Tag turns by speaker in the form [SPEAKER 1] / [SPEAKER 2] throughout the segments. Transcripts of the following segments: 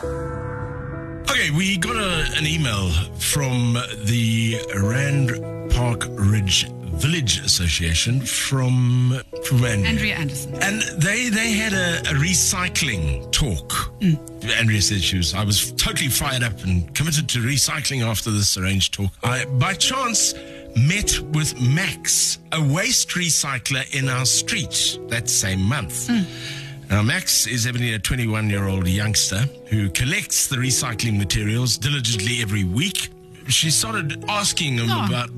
[SPEAKER 1] Okay, we got a, an email from the Rand Park Ridge Village Association from, from Andrea.
[SPEAKER 2] Andrea Anderson.
[SPEAKER 1] And they they had a, a recycling talk. Mm. Andrea said she was I was totally fired up and committed to recycling after this arranged talk. I by chance met with Max, a waste recycler in our street that same month. Mm. Now, Max is evidently a 21 year old youngster who collects the recycling materials diligently every week. She started asking him
[SPEAKER 2] Oh.
[SPEAKER 1] about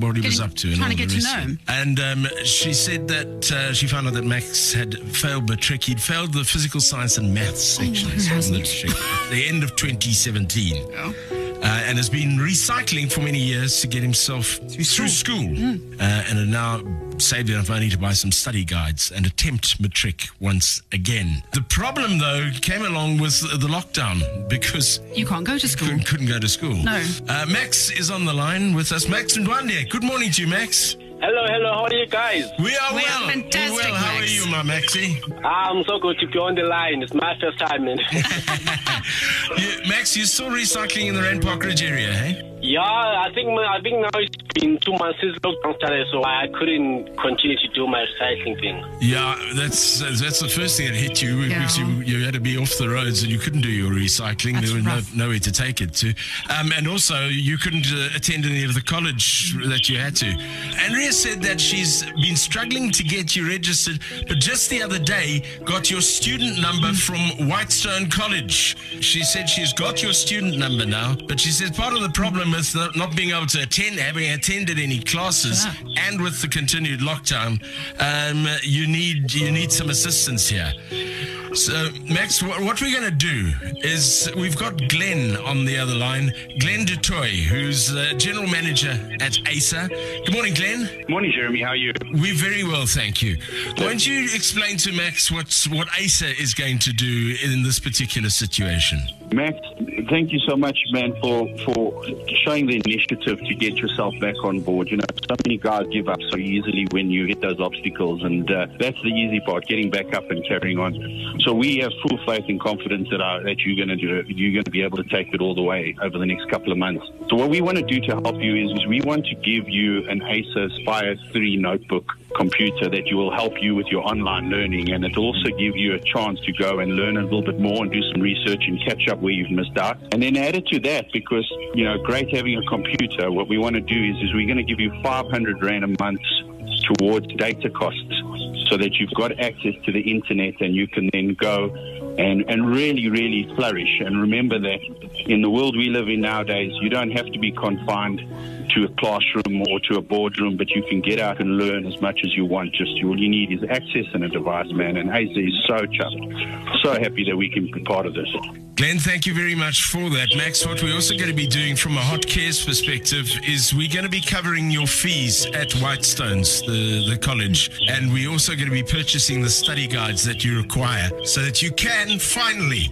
[SPEAKER 1] what he was up to. and all
[SPEAKER 2] to
[SPEAKER 1] the
[SPEAKER 2] get to know him.
[SPEAKER 1] And um, she said that uh, she found out that Max had failed matric. He'd failed the physical science and maths sections
[SPEAKER 2] who
[SPEAKER 1] on the at the end of 2017. Uh, and has been recycling for many years to get himself through, school,
[SPEAKER 2] Hmm.
[SPEAKER 1] Uh, and had now saved enough money to buy some study guides and attempt matric once again. The problem, though, came along with the lockdown because
[SPEAKER 2] You can't go to school.
[SPEAKER 1] couldn't, couldn't go to school.
[SPEAKER 2] No.
[SPEAKER 1] Uh, Max is on the line with us. Max and Ndwande. Good morning to you, Max.
[SPEAKER 3] Hello, hello. How are you guys?
[SPEAKER 1] We are
[SPEAKER 2] We
[SPEAKER 1] well. We're well. How
[SPEAKER 2] Max.
[SPEAKER 1] are you, my Maxie?
[SPEAKER 3] I'm so good to be on the line. It's my first time, man.
[SPEAKER 1] You, Max, you're still recycling in the Rand Park Ridge area, hey?
[SPEAKER 3] Yeah, I think I think now it's been two months since lockdown started, so I couldn't continue to do my recycling thing.
[SPEAKER 1] Yeah, that's that's the first thing that hit you because
[SPEAKER 2] Yeah.
[SPEAKER 1] you, you had to be off the roads and you couldn't do your recycling.
[SPEAKER 2] That's
[SPEAKER 1] there was no, nowhere to take it to, um, and also you couldn't uh, attend any of the college that you had to. Andrea said that she's been struggling to get you registered, but just the other day got your student number from Whitestone College. She said she's got your student number now, but she says part of the problem is not, being able to attend, having attended any classes, and with the continued lockdown, um, you need you need some assistance here. So, Max, what, what we're going to do is we've got Glenn on the other line, Glenn Du Toit, who's uh, general manager at Acer. Good morning, Glenn.
[SPEAKER 4] Morning, Jeremy. How are you?
[SPEAKER 1] We're very well, thank you. Why don't you explain to Max what's, what Acer is going to do in this particular situation?
[SPEAKER 4] Max, thank you so much, man, for, for showing the initiative to get yourself back on board. You know, so many guys give up so easily when you hit those obstacles, and uh, that's the easy part, getting back up and carrying on. So we have full faith and confidence that, uh, that you're going to do. You're going to be able to take it all the way over the next couple of months. So what we want to do to help you is, is we want to give you an Acer Aspire 3 notebook computer that will help you with your online learning and it'll also give you a chance to go and learn a little bit more and do some research and catch up where you've missed out. And then added to that, because, you know, great having a computer, what we want to do is, is we're going to give you 500 Rand a month towards data costs so that you've got access to the internet and you can then go and, and really, really flourish. And remember that in the world we live in nowadays, you don't have to be confined to a classroom or to a boardroom, but you can get out and learn as much as you want. Just all you need is access and a device, man. And Acer is so chuffed, so happy that we can be part of this.
[SPEAKER 1] Glenn, thank you very much for that. Max, what we're also going to be doing from a hot cares perspective is we're going to be covering your fees at Whitestones, the, the college. And we're also going to be purchasing the study guides that you require so that you can finally,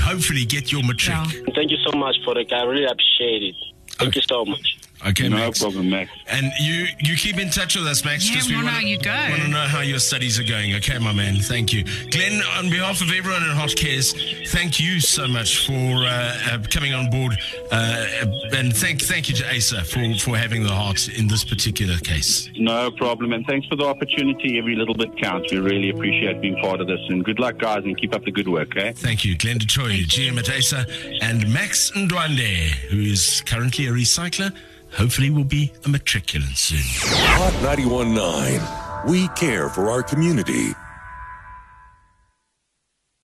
[SPEAKER 1] hopefully, get your matric.
[SPEAKER 2] Yeah.
[SPEAKER 3] Thank you so much for it. I really appreciate it. Thank you so much.
[SPEAKER 1] Okay,
[SPEAKER 4] No
[SPEAKER 1] Max.
[SPEAKER 4] problem, Max.
[SPEAKER 1] And you, you keep in touch with us, Max,
[SPEAKER 2] Yeah, we wanna know how you go.
[SPEAKER 1] Want to know how your studies are going. Okay, my man. Thank you, Glenn. On behalf of everyone at Hot Cares, thank you so much for uh, uh, coming on board, uh, and thank thank you to Acer for for having the heart in this particular case.
[SPEAKER 4] No problem. And thanks for the opportunity. Every little bit counts. We really appreciate being part of this. And good luck, guys, and keep up the good work, eh?
[SPEAKER 1] Thank you, Glenn Du Toit, GM at Acer, and Max Ndwande, who is currently a recycler. Hopefully, will be a matriculant soon.
[SPEAKER 5] Hot 91.9. We care for our community.